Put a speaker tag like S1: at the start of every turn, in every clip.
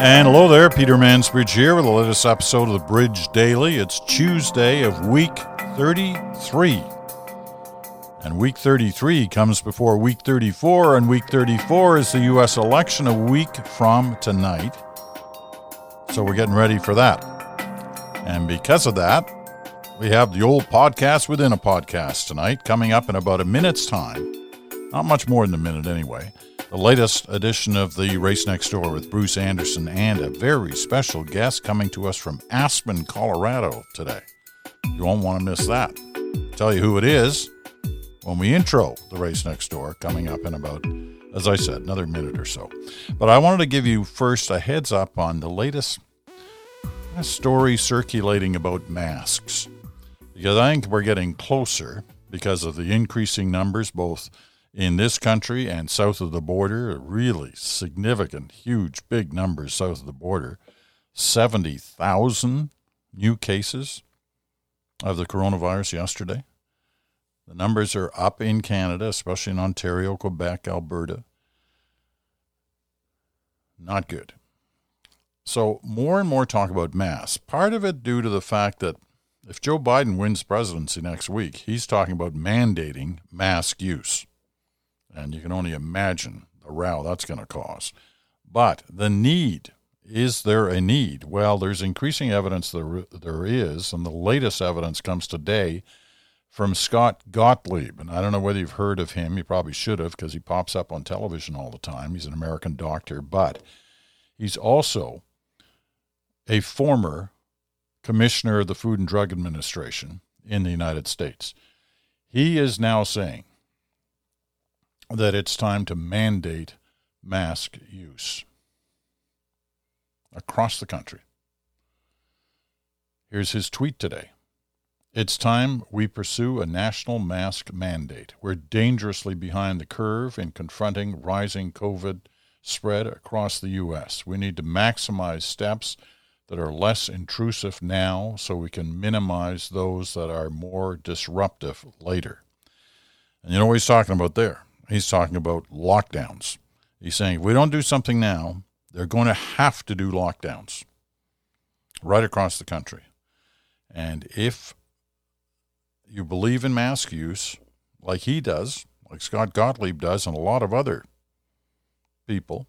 S1: And hello there, Peter Mansbridge here with the latest episode of the Bridge Daily. It's Tuesday of week 33. And week 33 comes before week 34, and week 34 is the U.S. election a week from tonight. So we're getting ready for that. And because of that, we have the old podcast within a podcast tonight coming up in about a minute's time. Not much more than a minute, anyway the latest edition of the Race Next Door with Bruce Anderson and a very special guest coming to us from Aspen, Colorado today. You won't want to miss that. I'll tell you who it is when we intro the Race Next Door coming up in about, as I said, another minute or so. But I wanted to give you first a heads up on the latest uh, story circulating about masks because I think we're getting closer because of the increasing numbers, both in this country and south of the border, really significant, huge, big numbers south of the border. 70,000 new cases of the coronavirus yesterday. The numbers are up in Canada, especially in Ontario, Quebec, Alberta. Not good. So, more and more talk about masks. Part of it due to the fact that if Joe Biden wins presidency next week, he's talking about mandating mask use. And you can only imagine the row that's going to cause. But the need is there a need? Well, there's increasing evidence there, there is, and the latest evidence comes today from Scott Gottlieb. And I don't know whether you've heard of him. You probably should have because he pops up on television all the time. He's an American doctor, but he's also a former commissioner of the Food and Drug Administration in the United States. He is now saying that it's time to mandate mask use across the country. Here's his tweet today. It's time we pursue a national mask mandate. We're dangerously behind the curve in confronting rising COVID spread across the U.S. We need to maximize steps that are less intrusive now so we can minimize those that are more disruptive later. And you know what he's talking about there? He's talking about lockdowns. He's saying if we don't do something now, they're going to have to do lockdowns right across the country. And if you believe in mask use, like he does, like Scott Gottlieb does, and a lot of other people,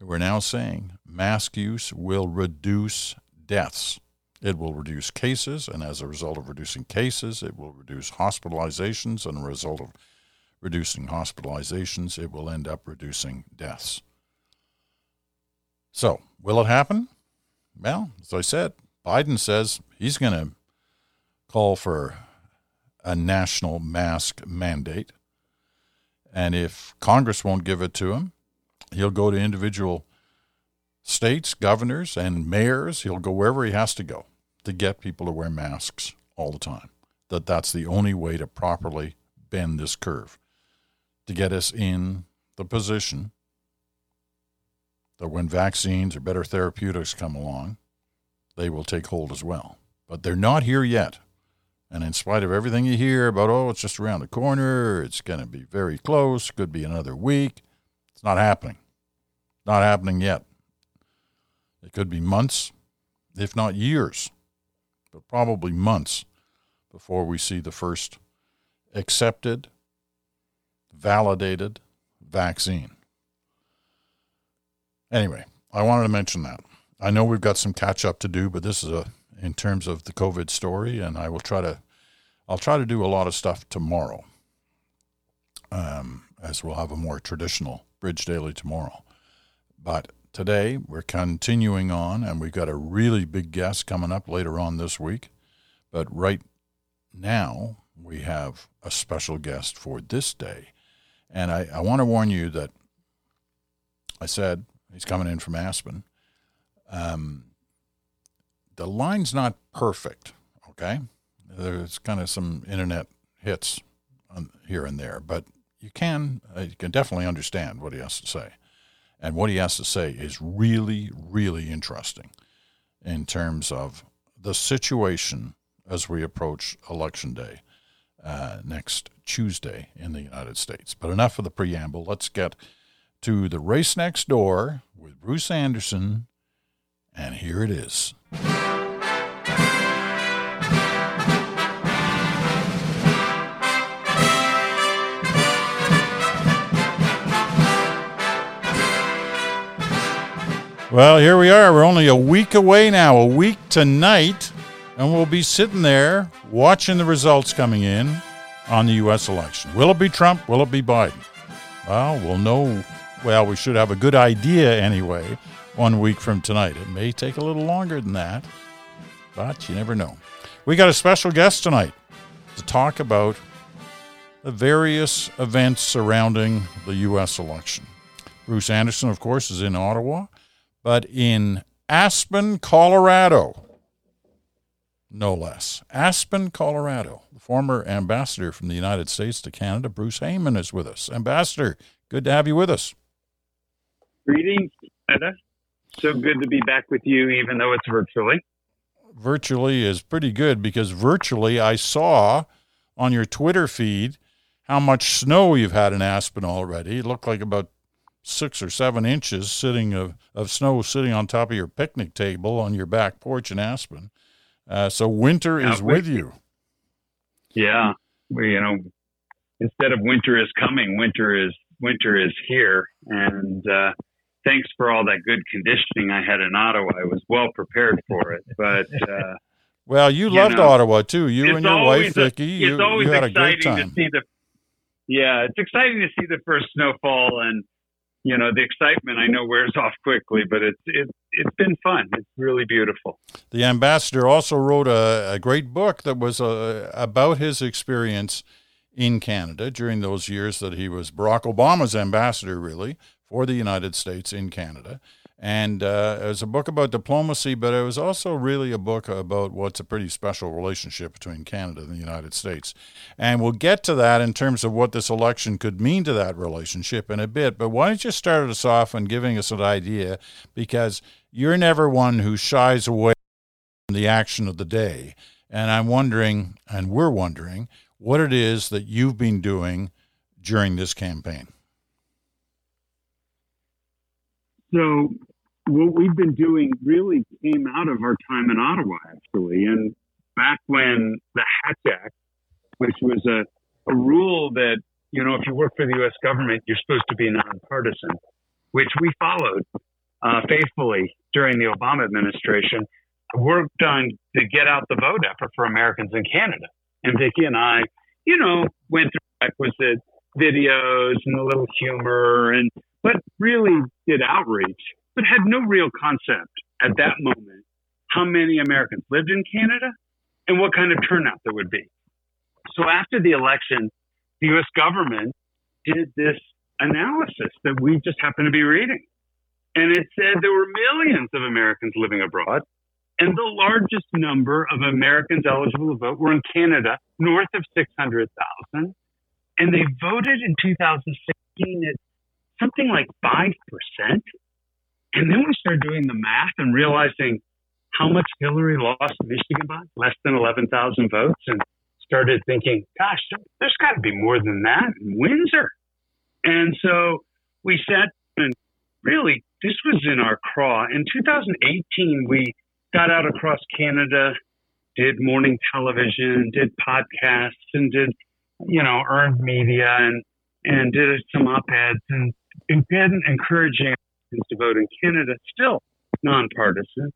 S1: we're now saying mask use will reduce deaths. It will reduce cases, and as a result of reducing cases, it will reduce hospitalizations, and a result of reducing hospitalizations, it will end up reducing deaths. So, will it happen? Well, as I said, Biden says he's going to call for a national mask mandate. And if Congress won't give it to him, he'll go to individual states, governors, and mayors. He'll go wherever he has to go to get people to wear masks all the time. That that's the only way to properly bend this curve to get us in the position that when vaccines or better therapeutics come along, they will take hold as well. But they're not here yet. And in spite of everything you hear about, oh, it's just around the corner, it's going to be very close, could be another week, it's not happening. Not happening yet. It could be months, if not years, but probably months before we see the first accepted validated vaccine. Anyway, I wanted to mention that. I know we've got some catch up to do, but this is a in terms of the COVID story, and I will try to I'll try to do a lot of stuff tomorrow. Um, as we'll have a more traditional Bridge Daily tomorrow. But today we're continuing on, and we've got a really big guest coming up later on this week. But right now, we have a special guest for this day. And I, I want to warn you that I said he's coming in from Aspen. Um, the line's not perfect, okay? There's kind of some internet hits on, here and there, but you can uh, you can definitely understand what he has to say. And what he has to say is really, really interesting in terms of the situation as we approach election day uh, next Tuesday in the United States. But enough of the preamble. Let's get to The Race Next Door with Bruce Anderson, and here it is. Well, here we are. We're only a week away now, a week tonight, and we'll be sitting there watching the results coming in on the U.S. election. Will it be Trump? Will it be Biden? Well, we'll know. Well, we should have a good idea anyway one week from tonight. It may take a little longer than that, but you never know. We got a special guest tonight to talk about the various events surrounding the U.S. election. Bruce Anderson, of course, is in Ottawa but in Aspen, Colorado, no less. Aspen, Colorado. The former ambassador from the United States to Canada, Bruce Heyman, is with us. Ambassador, good to have you with us.
S2: Greetings, Canada. So good to be back with you, even though it's virtually.
S1: Virtually is pretty good because virtually I saw on your Twitter feed how much snow you've had in Aspen already. It looked like about six or seven inches sitting of, of snow sitting on top of your picnic table on your back porch in Aspen. Uh, so winter is with you.
S2: Yeah, we, you know, instead of winter is coming, winter is winter is here, and uh, thanks for all that good conditioning I had in Ottawa. I was well prepared for it, but. Uh,
S1: well, you, you loved know, Ottawa too. You and your wife, Vicki. You, you had a great time.
S2: To see the, yeah, it's exciting to see the first snowfall and you know the excitement I know wears off quickly, but it's it, it's been fun. It's really beautiful.
S1: The ambassador also wrote a, a great book that was uh, about his experience in Canada during those years that he was Barack Obama's ambassador, really for the United States in Canada. And uh, it was a book about diplomacy, but it was also really a book about what's a pretty special relationship between Canada and the United States. And we'll get to that in terms of what this election could mean to that relationship in a bit. But why don't you start us off on giving us an idea? Because you're never one who shies away from the action of the day. And I'm wondering, and we're wondering, what it is that you've been doing during this campaign.
S2: So what we've been doing really came out of our time in Ottawa, actually. And back when the Hatch Act, which was a, a rule that, you know, if you work for the U.S. government, you're supposed to be nonpartisan, which we followed uh, faithfully during the Obama administration, worked on to get out the vote effort for Americans in Canada. And Vicki and I, you know, went through requisite videos and a little humor and but really did outreach but had no real concept at that moment how many Americans lived in Canada and what kind of turnout there would be. So after the election, the US government did this analysis that we just happened to be reading. And it said there were millions of Americans living abroad, and the largest number of Americans eligible to vote were in Canada, north of 600,000. And they voted in 2016 at something like 5%. And then we started doing the math and realizing how much Hillary lost Michigan by, less than 11,000 votes, and started thinking, gosh, there's got to be more than that in Windsor. And so we sat and really, this was in our craw. In 2018, we got out across Canada, did morning television, did podcasts, and did, you know, earned media and, and did some op eds and, been encouraging to vote in Canada, still nonpartisan.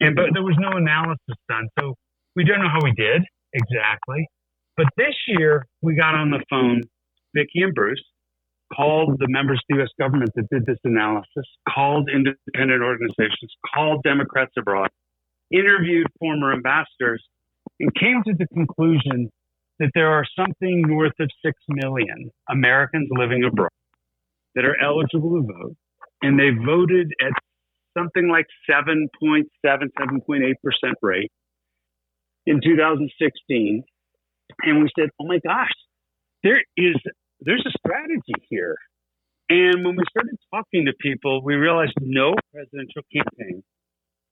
S2: And but there was no analysis done, so we don't know how we did exactly. But this year we got on the phone, Vicki and Bruce, called the members of the U.S. government that did this analysis, called independent organizations, called Democrats abroad, interviewed former ambassadors, and came to the conclusion that there are something north of 6 million Americans living abroad that are eligible to vote and they voted at something like 7.7, 7.8% rate in 2016. And we said, oh my gosh, there is, there's a strategy here. And when we started talking to people, we realized no presidential campaign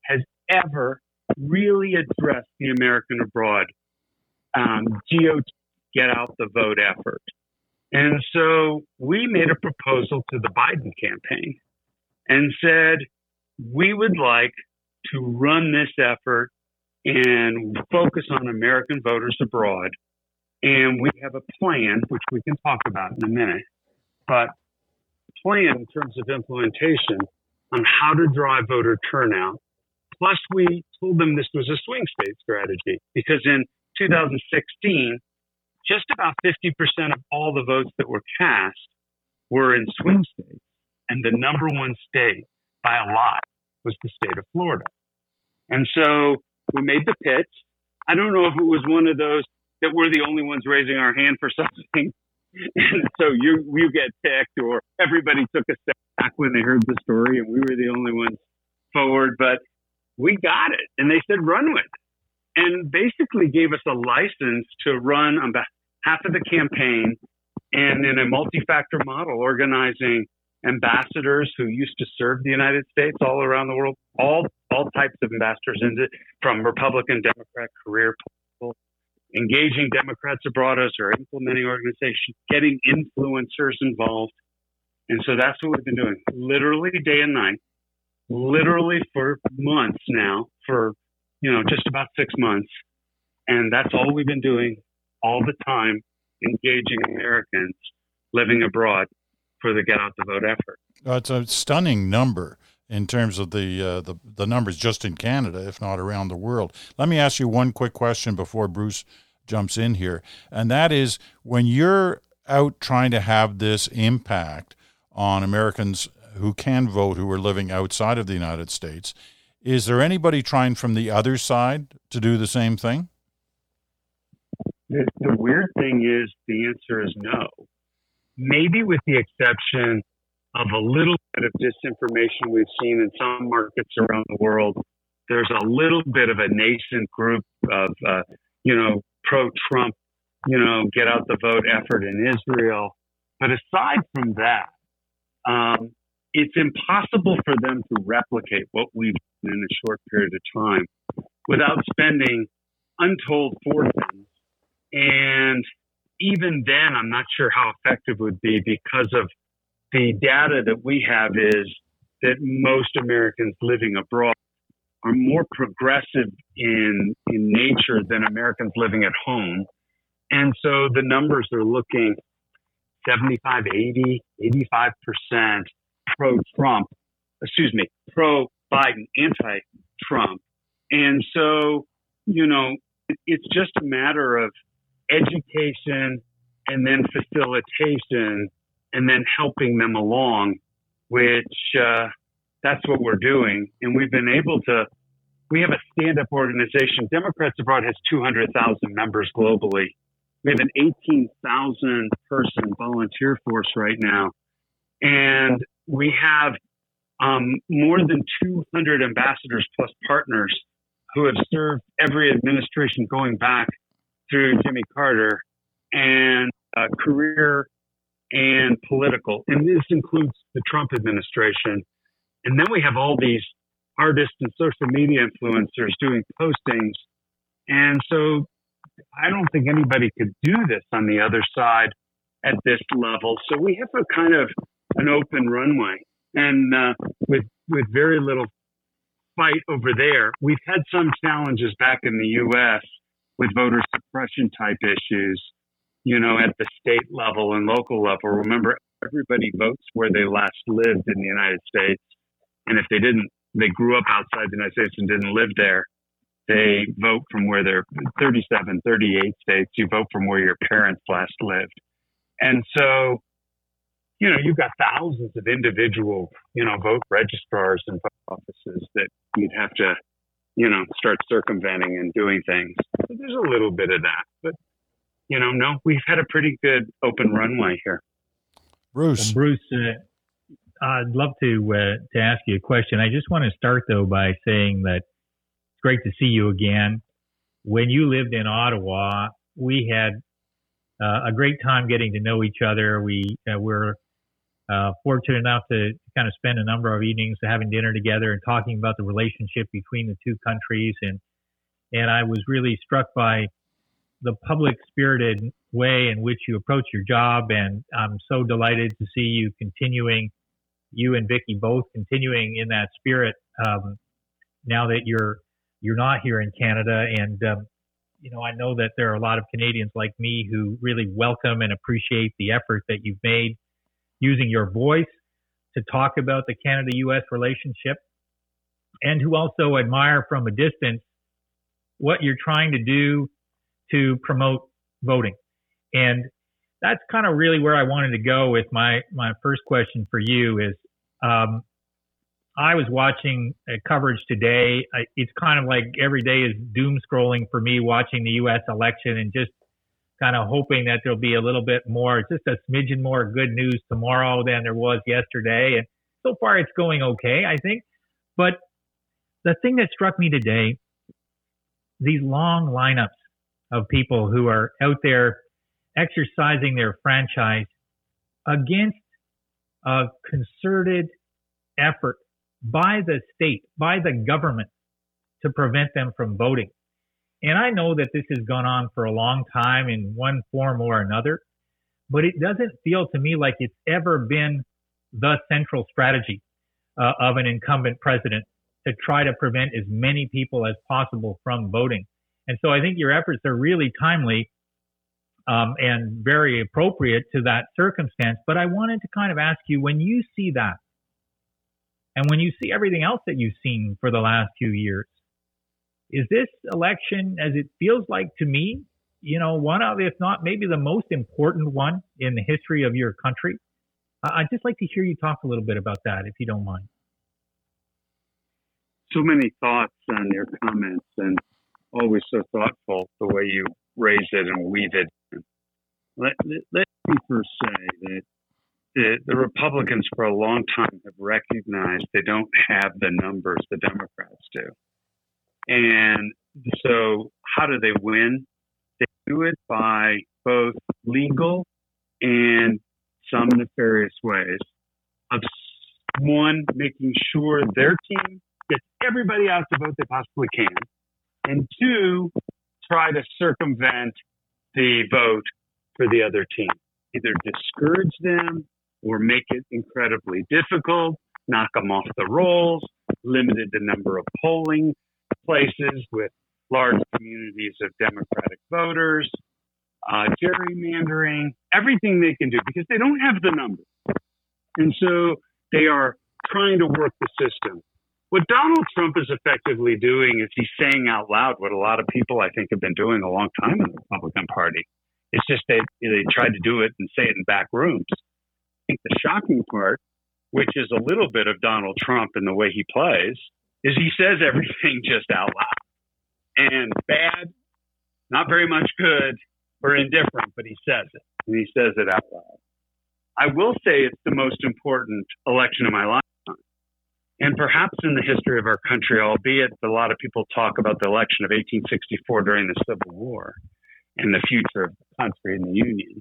S2: has ever really addressed the American abroad um, GOT, get out the vote effort. And so we made a proposal to the Biden campaign and said, we would like to run this effort and focus on American voters abroad. And we have a plan, which we can talk about in a minute, but plan in terms of implementation on how to drive voter turnout. Plus, we told them this was a swing state strategy because in 2016, just about 50% of all the votes that were cast were in swing states. And the number one state by a lot was the state of Florida. And so we made the pitch. I don't know if it was one of those that we're the only ones raising our hand for something. And so you you get picked, or everybody took a step back when they heard the story, and we were the only ones forward. But we got it, and they said run with it, and basically gave us a license to run on behalf of the campaign, and in a multi-factor model, organizing ambassadors who used to serve the United States all around the world, all all types of ambassadors, from Republican, Democrat, career people, engaging Democrats abroad as or implementing organizations, getting influencers involved. And so that's what we've been doing, literally day and night, literally for months now, for you know just about six months, and that's all we've been doing all the time, engaging Americans living abroad for the Get Out the Vote effort.
S1: Uh, it's a stunning number in terms of the, uh, the the numbers just in Canada, if not around the world. Let me ask you one quick question before Bruce jumps in here, and that is when you're out trying to have this impact on Americans who can vote who are living outside of the United States, is there anybody trying from the other side to do the same thing?
S2: The, the weird thing is the answer is no maybe with the exception of a little bit of disinformation we've seen in some markets around the world. There's a little bit of a nascent group of, uh, you know, pro Trump, you know, get out the vote effort in Israel. But aside from that, um, it's impossible for them to replicate what we've done in a short period of time without spending untold fortunes and even then, I'm not sure how effective it would be because of the data that we have is that most Americans living abroad are more progressive in in nature than Americans living at home. And so the numbers are looking 75, 80, 85% pro Trump, excuse me, pro Biden, anti Trump. And so, you know, it's just a matter of education and then facilitation and then helping them along, which uh, that's what we're doing. And we've been able to, we have a stand up organization. Democrats Abroad has 200,000 members globally. We have an 18,000 person volunteer force right now. And we have um, more than 200 ambassadors plus partners who have served every administration going back through Jimmy Carter and uh, career and political. And this includes the Trump administration. And then we have all these artists and social media influencers doing postings. And so I don't think anybody could do this on the other side at this level. So we have a kind of an open runway. And uh, with, with very little fight over there, we've had some challenges back in the U.S with voter suppression type issues, you know, at the state level and local level. Remember, everybody votes where they last lived in the United States. And if they didn't, they grew up outside the United States and didn't live there, they vote from where they're 37, 38 states. You vote from where your parents last lived. And so, you know, you've got thousands of individual, you know, vote registrars and offices that you'd have to you know, start circumventing and doing things. So there's a little bit of that, but you know, no, we've had a pretty good open runway here.
S1: Bruce,
S3: well, Bruce, uh, I'd love to uh, to ask you a question. I just want to start though by saying that it's great to see you again. When you lived in Ottawa, we had uh, a great time getting to know each other. We uh, were uh, fortunate enough to kind of spend a number of evenings having dinner together and talking about the relationship between the two countries. And, and I was really struck by the public spirited way in which you approach your job. And I'm so delighted to see you continuing, you and Vicki both continuing in that spirit. Um, now that you're, you're not here in Canada. And, um, you know, I know that there are a lot of Canadians like me who really welcome and appreciate the effort that you've made using your voice to talk about the Canada US relationship and who also admire from a distance what you're trying to do to promote voting. And that's kind of really where I wanted to go with my, my first question for you is, um, I was watching coverage today. I, it's kind of like every day is doom scrolling for me watching the U.S. election and just kind of hoping that there'll be a little bit more, just a smidgen more good news tomorrow than there was yesterday. And so far it's going okay, I think. But the thing that struck me today, these long lineups of people who are out there exercising their franchise against a concerted effort by the state, by the government to prevent them from voting. And I know that this has gone on for a long time in one form or another, but it doesn't feel to me like it's ever been the central strategy uh, of an incumbent president to try to prevent as many people as possible from voting. And so I think your efforts are really timely um, and very appropriate to that circumstance. But I wanted to kind of ask you when you see that, and when you see everything else that you've seen for the last few years, is this election, as it feels like to me, you know, one of, if not maybe the most important one in the history of your country? I'd just like to hear you talk a little bit about that, if you don't mind.
S2: So many thoughts on your comments, and always so thoughtful the way you raise it and weave it. Let, let, me first say that the, the Republicans for a long time have recognized they don't have the numbers the Democrats do. And so, how do they win? They do it by both legal and some nefarious ways of one, making sure their team gets everybody out to vote they possibly can, and two, try to circumvent the vote for the other team. Either discourage them or make it incredibly difficult, knock them off the rolls, limited the number of polling places with large communities of Democratic voters, uh, gerrymandering, everything they can do because they don't have the numbers. And so they are trying to work the system. What Donald Trump is effectively doing is he's saying out loud what a lot of people I think have been doing a long time in the Republican Party. It's just they they tried to do it and say it in back rooms. I think the shocking part, which is a little bit of Donald Trump in the way he plays, is he says everything just out loud. And bad, not very much good, or indifferent, but he says it. And he says it out loud. I will say it's the most important election of my lifetime. And perhaps in the history of our country, albeit a lot of people talk about the election of 1864 during the Civil War and the future of the country and the Union.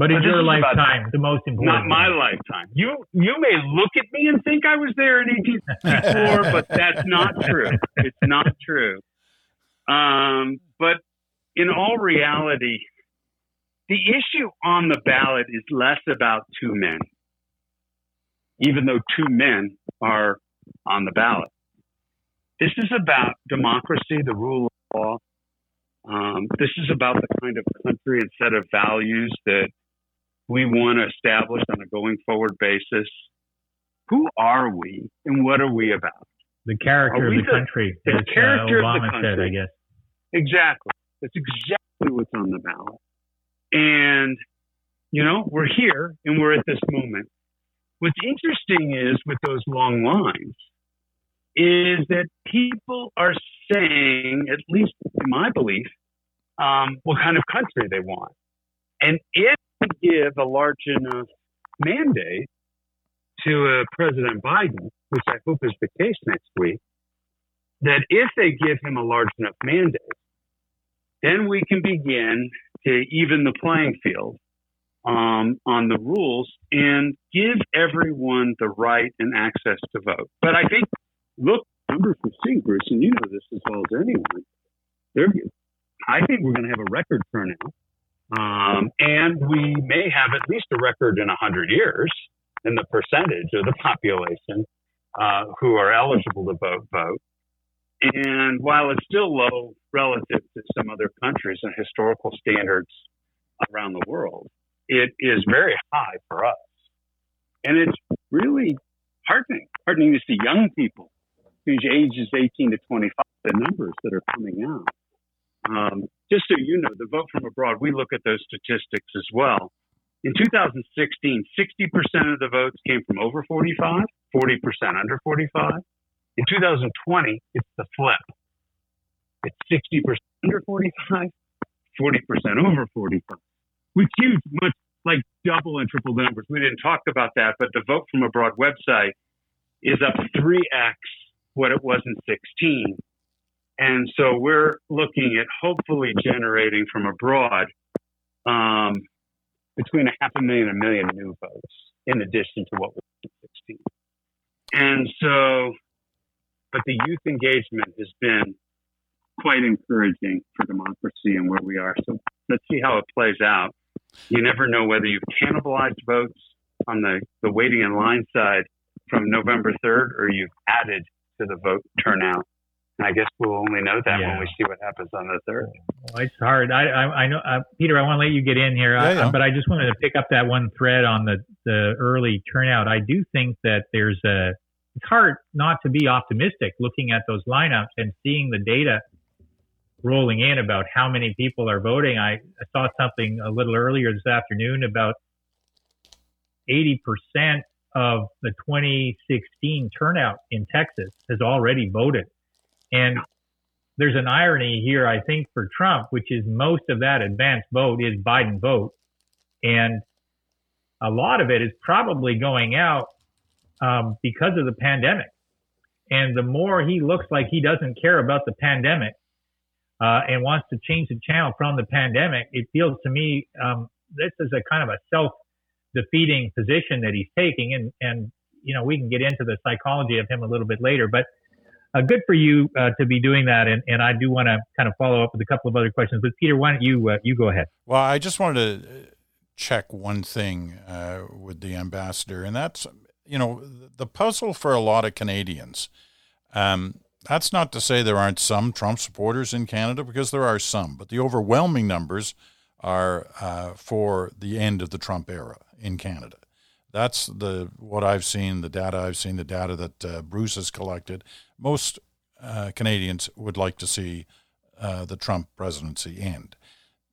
S3: But in your lifetime, the most important.
S2: Not my lifetime. You you may look at me and think I was there in 1864, but that's not true. It's not true. Um, but in all reality, the issue on the ballot is less about two men, even though two men are on the ballot. This is about democracy, the rule of law. Um, this is about the kind of country and set of values that we want to establish on a going forward basis. Who are we and what are we about?
S3: The character of the, the, country.
S2: The
S3: as,
S2: character
S3: uh,
S2: of the country.
S3: Said, I guess.
S2: Exactly. That's exactly what's on the ballot. And, you know, we're here and we're at this moment. What's interesting is with those long lines is that people are saying, at least in my belief, um, what kind of country they want. And if give a large enough mandate to uh, President Biden, which I hope is the case next week, that if they give him a large enough mandate, then we can begin to even the playing field um, on the rules and give everyone the right and access to vote. But I think, look, numbers we've seen, Bruce, and you know this as well as anyone. I think we're going to have a record turnout Um, and we may have at least a record in 100 years in the percentage of the population uh, who are eligible to vote vote. And while it's still low relative to some other countries and historical standards around the world, it is very high for us. And it's really heartening, heartening to see young people whose ages 18 to 25, the numbers that are coming out. Um, just so you know, the vote from abroad, we look at those statistics as well. In 2016, 60% of the votes came from over 45, 40% under 45. In 2020, it's the flip. It's 60% under 45, 40% over 45, which huge, much like double and triple the numbers. We didn't talk about that, but the vote from abroad website is up 3x what it was in 16. And so we're looking at hopefully generating from abroad um, between a half a million and a million new votes in addition to what was in 16. And so, but the youth engagement has been quite encouraging for democracy and where we are. So let's see how it plays out. You never know whether you've cannibalized votes on the, the waiting in line side from November 3rd or you've added to the vote turnout. And I guess we'll only know that yeah. when we see what happens on the third.
S3: Well, it's hard. I, I, I know, uh, Peter. I want to let you get in here, yeah, yeah. but I just wanted to pick up that one thread on the the early turnout. I do think that there's a. It's hard not to be optimistic looking at those lineups and seeing the data rolling in about how many people are voting. I, I saw something a little earlier this afternoon about 80% of the 2016 turnout in Texas has already voted. And there's an irony here, I think, for Trump, which is most of that advanced vote is Biden vote. And a lot of it is probably going out um, because of the pandemic. And the more he looks like he doesn't care about the pandemic uh, and wants to change the channel from the pandemic, it feels to me um, this is a kind of a self defeating position that he's taking. And, and, you know, we can get into the psychology of him a little bit later, but uh, good for you uh, to be doing that. And, and I do want to kind of follow up with a couple of other questions. But Peter, why don't you uh, you go ahead?
S1: Well, I just wanted to uh, check one thing uh, with the ambassador, and that's you know the puzzle for a lot of Canadians. Um, that's not to say there aren't some Trump supporters in Canada, because there are some, but the overwhelming numbers are uh, for the end of the Trump era in Canada. That's the what I've seen, the data I've seen, the data that uh, Bruce has collected. Most uh, Canadians would like to see uh, the Trump presidency end.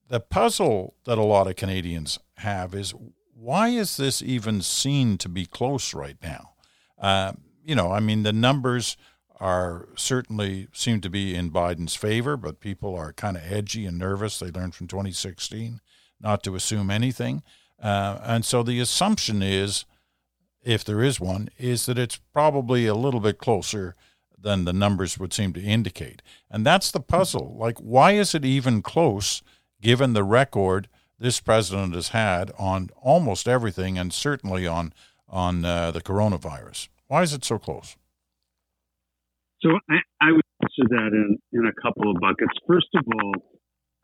S1: The puzzle that a lot of Canadians have is why is this even seen to be close right now? Uh, you know, I mean, the numbers are certainly seem to be in Biden's favor, but people are kind of edgy and nervous. They learned from 2016 not to assume anything. Uh, and so the assumption is, if there is one, is that it's probably a little bit closer than the numbers would seem to indicate. And that's the puzzle. Like, why is it even close given the record this president has had on almost everything and certainly on, on uh, the coronavirus? Why is it so close?
S2: So I, I would answer that in, in a couple of buckets. First of all,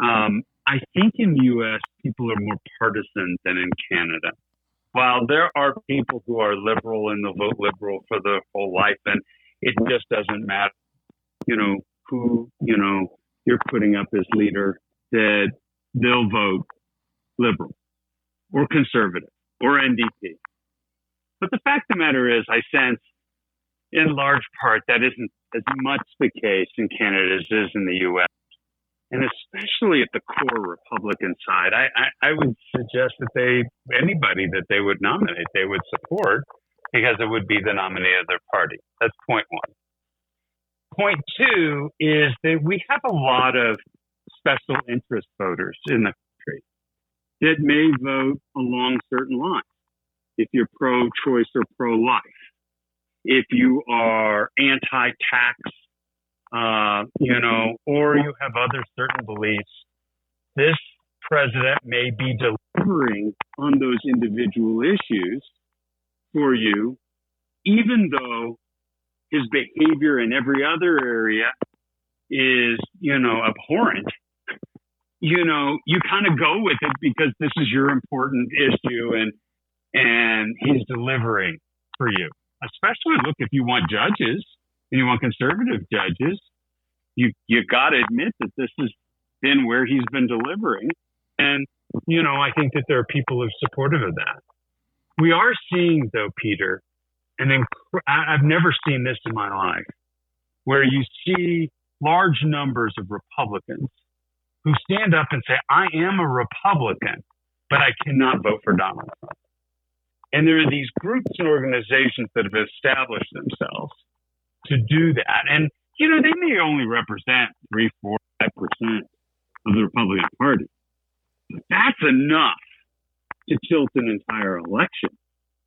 S2: um, I think in the U.S., people are more partisan than in Canada. While there are people who are liberal and they'll vote liberal for their whole life, and it just doesn't matter, you know, who, you know, you're putting up as leader, that they'll vote liberal or conservative or NDP. But the fact of the matter is, I sense in large part that isn't as much the case in Canada as is in the U.S and especially at the core Republican side, I, I, I, would suggest that they anybody that they would nominate, they would support because it would be the nominee of their party. That's point one. Point two is that we have a lot of special interest voters in the country that may vote along certain lines. If you're pro-choice or pro-life, if you are anti-tax uh, you know, or you have other certain beliefs, this president may be delivering on those individual issues for you, even though his behavior in every other area is, you know, abhorrent. you know, you kind of go with it because this is your important issue and, and he's delivering for you. Especially look, if you want judges you want conservative judges, you, you got to admit that this has been where he's been delivering. And, you know, I think that there are people who are supportive of that. We are seeing, though, Peter, and then I've never seen this in my life, where you see large numbers of Republicans who stand up and say, I am a Republican, but I cannot vote for Donald Trump. And there are these groups and organizations that have established themselves to do that. And, you know, they may only represent three, four, five percent of the Republican Party. But that's enough to tilt an entire election.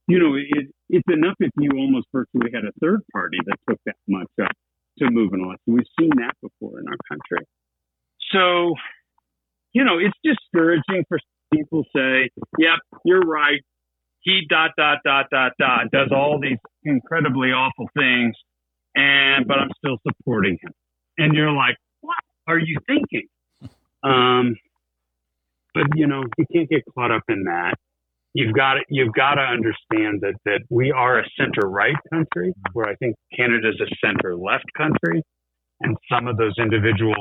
S2: You know, it, it's enough if you almost virtually had a third party that took that much up to move an election. We've seen that before in our country. So, you know, it's discouraging for people say, yep, you're right. He dot, dot, dot, dot, dot, does all these incredibly awful things. And, but I'm still supporting him. And you're like, what are you thinking? Um, but you know, you can't get caught up in that you've got to, you've got to understand that that we are a center right country, where I think Canada is a center left country, and some of those individual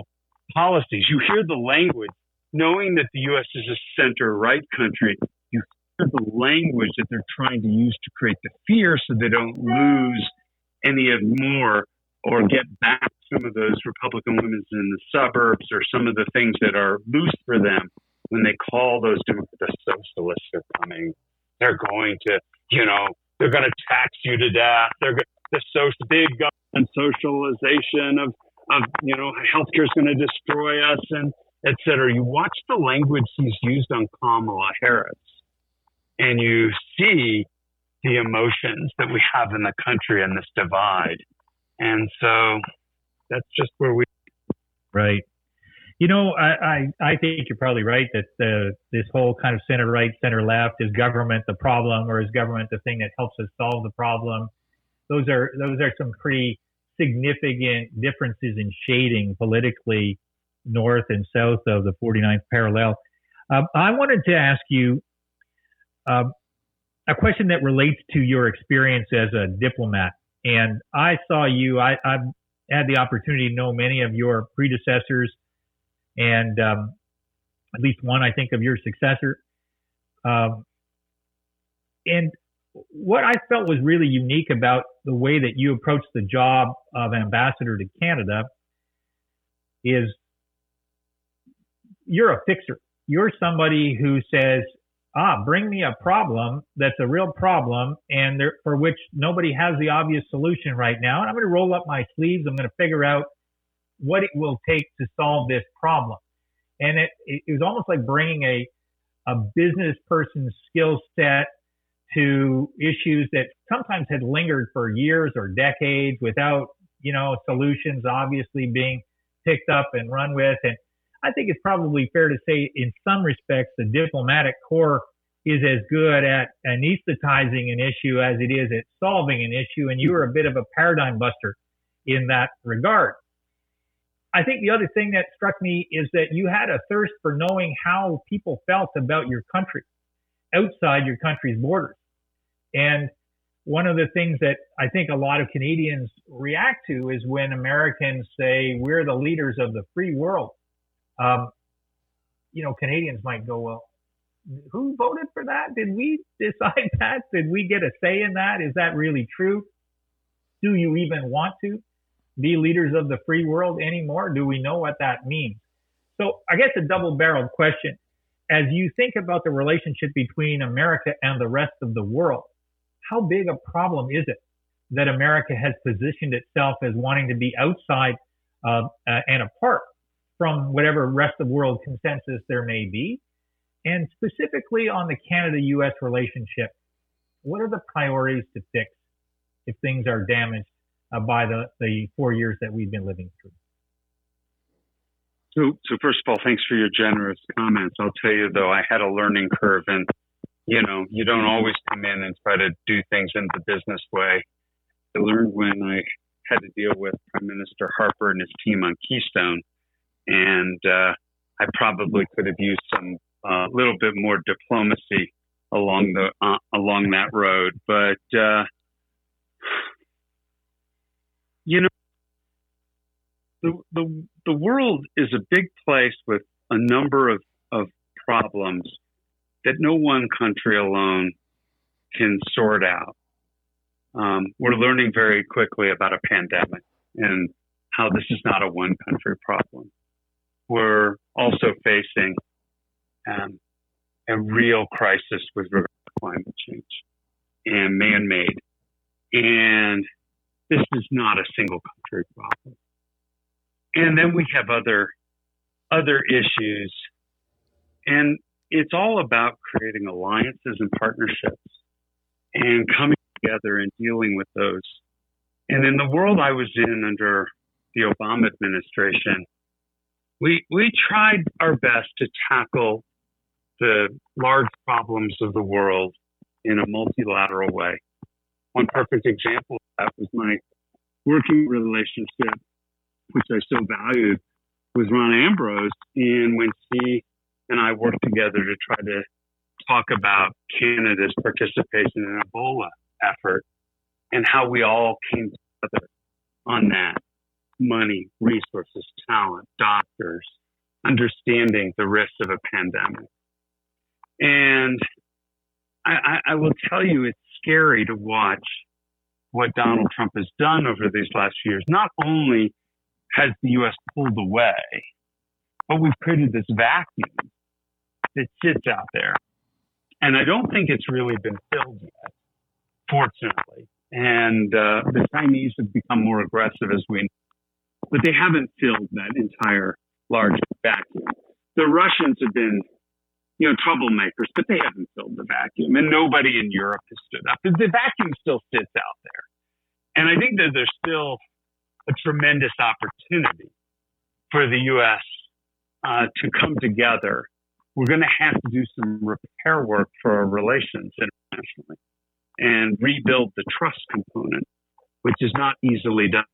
S2: policies. You hear the language, knowing that the U.S. is a center right country. You hear the language that they're trying to use to create the fear, so they don't lose any of more or mm-hmm. get back some of those Republican women in the suburbs or some of the things that are loose for them when they call those the socialists are coming, they're going to, you know, they're going to tax you to death. They're the social big government socialization of of you know healthcare is going to destroy us and et cetera. You watch the language he's used on Kamala Harris, and you see the emotions that we have in the country and this divide. And so that's just where we.
S3: Right. You know, I, I, I think you're probably right that the, this whole kind of center right, center left is government the problem or is government the thing that helps us solve the problem? Those are, those are some pretty significant differences in shading politically north and south of the 49th parallel. Um, I wanted to ask you um, a question that relates to your experience as a diplomat. And I saw you, I, I had the opportunity to know many of your predecessors and um, at least one, I think, of your successor. Um, and what I felt was really unique about the way that you approached the job of ambassador to Canada is you're a fixer. You're somebody who says, ah, bring me a problem that's a real problem and there, for which nobody has the obvious solution right now. And I'm going to roll up my sleeves. I'm going to figure out what it will take to solve this problem. And it, it was almost like bringing a, a business person's skill set to issues that sometimes had lingered for years or decades without, you know, solutions obviously being picked up and run with. And I think it's probably fair to say in some respects, the diplomatic corps is as good at anesthetizing an issue as it is at solving an issue. And you were a bit of a paradigm buster in that regard. I think the other thing that struck me is that you had a thirst for knowing how people felt about your country outside your country's borders. And one of the things that I think a lot of Canadians react to is when Americans say, we're the leaders of the free world. Um, you know, Canadians might go, well, who voted for that? Did we decide that? Did we get a say in that? Is that really true? Do you even want to? be leaders of the free world anymore? Do we know what that means? So I guess a double barreled question. As you think about the relationship between America and the rest of the world, how big a problem is it that America has positioned itself as wanting to be outside uh, uh, and apart from whatever rest of world consensus there may be? And specifically on the Canada US relationship, what are the priorities to fix if things are damaged uh, by the, the four years that we've been living through.
S2: So, so first of all, thanks for your generous comments. I'll tell you though, I had a learning curve and, you know, you don't always come in and try to do things in the business way. I learned when I had to deal with Prime Minister Harper and his team on Keystone. And, uh, I probably could have used some a uh, little bit more diplomacy along the uh, along that road. But uh, you know, the the the world is a big place with a number of of problems that no one country alone can sort out. Um, we're learning very quickly about a pandemic and how this is not a one country problem. We're also facing um, a real crisis with regard to climate change and man made. And this is not a single country problem. And then we have other other issues. And it's all about creating alliances and partnerships and coming together and dealing with those. And in the world I was in under the Obama administration, we we tried our best to tackle the large problems of the world in a multilateral way. One perfect example of that was my working relationship, which I so valued, with Rona Ambrose. And when he and I worked together to try to talk about Canada's participation in Ebola effort and how we all came together on that money, resources, talent, doctors, understanding the risks of a pandemic. And I, I, will tell you, it's scary to watch what Donald Trump has done over these last years. Not only has the U.S. pulled away, but we've created this vacuum that sits out there. And I don't think it's really been filled yet, fortunately. And uh, the Chinese have become more aggressive as we, but they haven't filled that entire large vacuum. The Russians have been you know, troublemakers, but they haven't filled the vacuum, and nobody in Europe has stood up. The vacuum still sits out there, and I think that there's still a tremendous opportunity for the U.S. Uh, to come together. We're going to have to do some repair work for our relations internationally and rebuild the trust component, which is not easily done.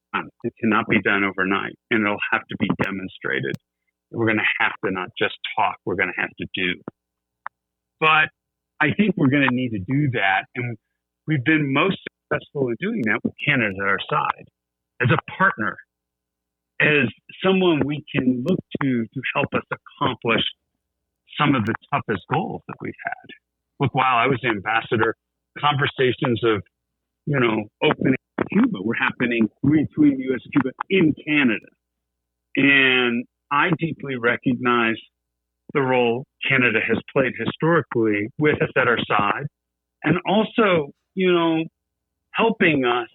S2: It cannot be done overnight, and it'll have to be demonstrated we're going to have to not just talk, we're going to have to do. But I think we're going to need to do that. And we've been most successful in doing that with Canada at our side as a partner, as someone we can look to to help us accomplish some of the toughest goals that we've had. Look, while I was ambassador, conversations of, you know, opening Cuba were happening between the U.S. and Cuba in Canada. And I deeply recognize the role Canada has played historically with us at our side, and also, you know, helping us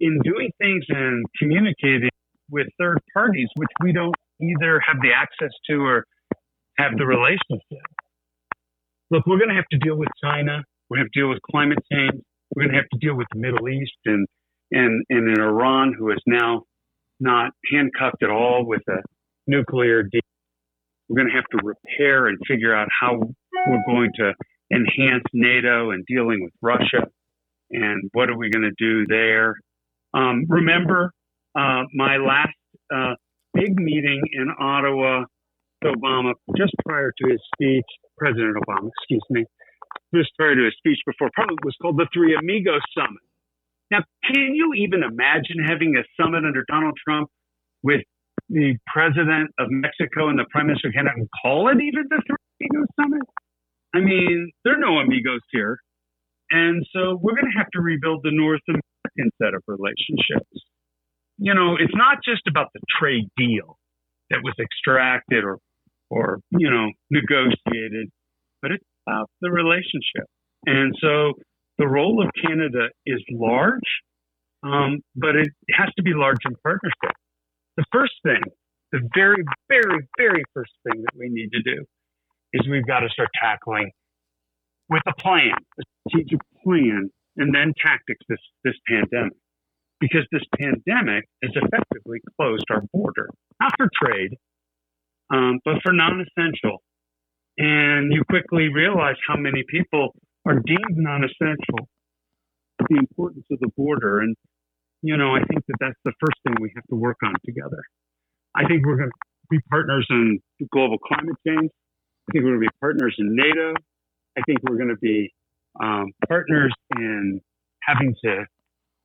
S2: in doing things and communicating with third parties, which we don't either have the access to or have the relationship. Look, we're going to have to deal with China. We're going to have to deal with climate change. We're going to have to deal with the Middle East and and and in Iran, who is now not handcuffed at all with a nuclear deal. We're going to have to repair and figure out how we're going to enhance NATO and dealing with Russia and what are we going to do there. Um, remember uh, my last uh, big meeting in Ottawa with Obama just prior to his speech, President Obama, excuse me, just prior to his speech before Parliament was called the Three Amigos Summit. Now, can you even imagine having a summit under Donald Trump with the president of Mexico and the prime minister cannot call it even the Three Amigos Summit. I mean, there are no amigos here. And so we're going to have to rebuild the North American set of relationships. You know, it's not just about the trade deal that was extracted or, or, you know, negotiated, but it's about the relationship. And so the role of Canada is large, um, but it has to be large in partnership. The first thing, the very, very, very first thing that we need to do is we've got to start tackling with a plan, a strategic plan, and then tactics this, this pandemic. Because this pandemic has effectively closed our border, not for trade, um, but for non essential. And you quickly realize how many people are deemed non essential. The importance of the border. And you know, I think that that's the first thing we have to work on together. I think we're going to be partners in global climate change. I think we're going to be partners in NATO. I think we're going to be um, partners in having to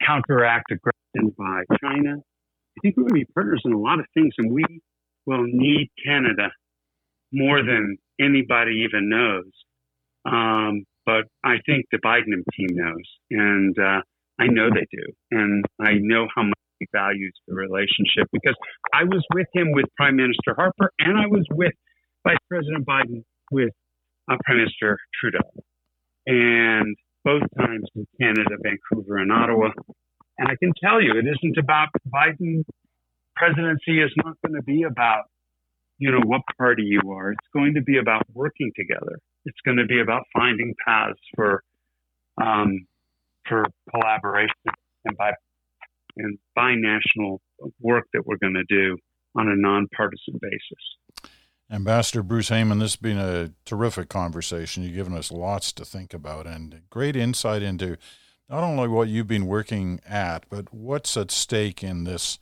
S2: counteract aggression by China. I think we're going to be partners in a lot of things, and we will need Canada more than anybody even knows. Um, but I think the Biden team knows, and uh, I know they do, and I know how much he values the relationship because I was with him with Prime Minister Harper, and I was with Vice President Biden with uh, Prime Minister Trudeau, and both times in Canada, Vancouver, and Ottawa. And I can tell you, it isn't about Biden presidency is not going to be about you know what party you are. It's going to be about working together. It's going to be about finding paths for um, for collaboration and by and binational work that we're going to do on a nonpartisan basis.
S1: Ambassador Bruce Heyman, this has been a terrific conversation. You've given us lots to think about and great insight into not only what you've been working at, but what's at stake in this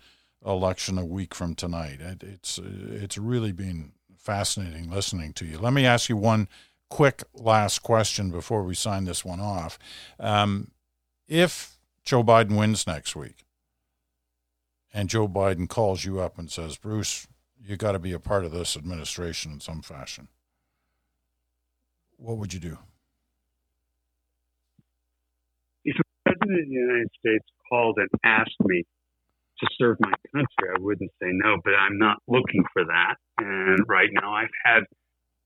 S1: election a week from tonight. It's it's really been fascinating listening to you. Let me ask you one quick last question before we sign this one off. Um, if Joe Biden wins next week, and Joe Biden calls you up and says, Bruce, you got to be a part of this administration in some fashion, what would you do?
S2: If the president of the United States called and asked me to serve my country, I wouldn't say no, but I'm not looking for that. And right now, I've had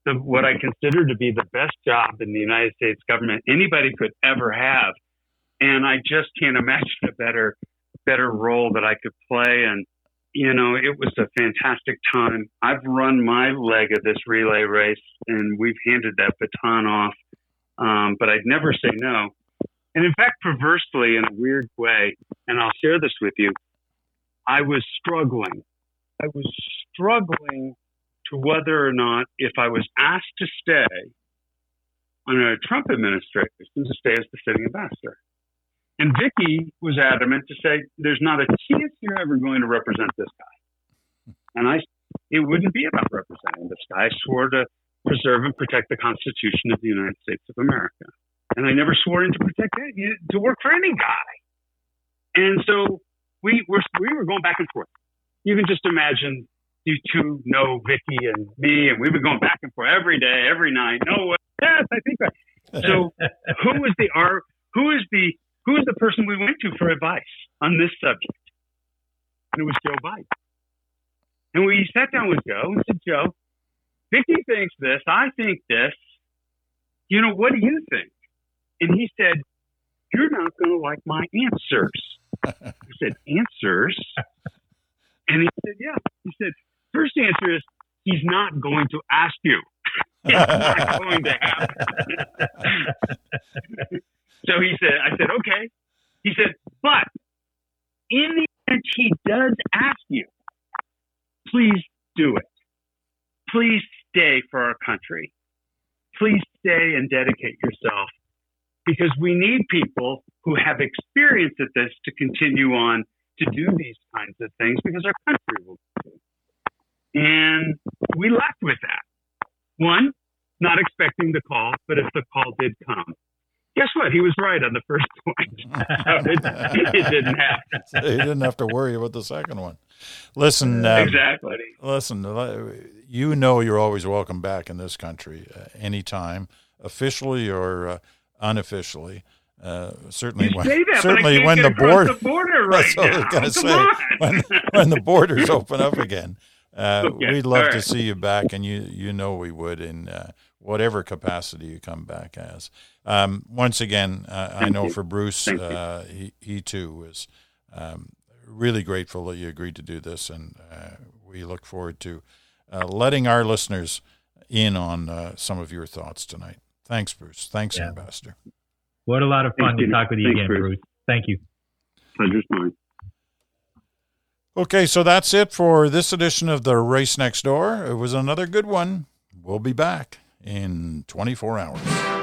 S2: the, what I consider to be the best job in the United States government anybody could ever have. And I just can't imagine a better, better role that I could play. And, you know, it was a fantastic time. I've run my leg of this relay race and we've handed that baton off. Um, but I'd never say no. And in fact, perversely, in a weird way, and I'll share this with you, I was struggling. I was struggling to whether or not, if I was asked to stay on a Trump administration, to stay as the sitting ambassador. And Vicki was adamant to say, "There's not a chance you're ever going to represent this guy." And I, it wouldn't be about representing this guy. I swore to preserve and protect the Constitution of the United States of America, and I never swore in to protect to work for any guy. And so we were we were going back and forth. You can just imagine you two know Vicki and me, and we were going back and forth every day, every night. No, yes, I think that. So, who was the our who is the who is the person we went to for advice on this subject? And it was Joe Biden. And we sat down with Joe and said, Joe, Vicki thinks this, I think this. You know, what do you think? And he said, You're not going to like my answers. I said, Answers? And he said, Yeah. He said, First answer is he's not going to ask you. it's not going to happen. so he said, I said, okay. He said, but in the event he does ask you, please do it. Please stay for our country. Please stay and dedicate yourself because we need people who have experience at this to continue on to do these kinds of things because our country will do. And we left with that. One, not expecting the call, but if the call did come, guess what? He was right on the first point. it, it, didn't happen.
S1: so he didn't have to worry about the second one. Listen, um,
S2: exactly.
S1: Listen, you know you're always welcome back in this country uh, anytime, officially or uh, unofficially. Uh, certainly,
S2: when,
S1: that, certainly when the, board,
S2: the border right
S1: that's what I was going to say. When, when the borders open up again, uh, okay. we'd love right. to see you back, and you you know we would in uh, whatever capacity you come back as. Um, once again, uh, I know for Bruce, uh, he he too was um, really grateful that you agreed to do this, and uh, we look forward to uh, letting our listeners in on some of your thoughts tonight. Thanks, Bruce. Thanks, yeah. Ambassador.
S3: What a lot of fun Thank to you. talk with you Thanks, again, Bruce. Bruce. Thank you.
S2: Pleasure's mine.
S1: Okay, so that's it for this edition of the Race Next Door. It was another good one. We'll be back in 24 hours.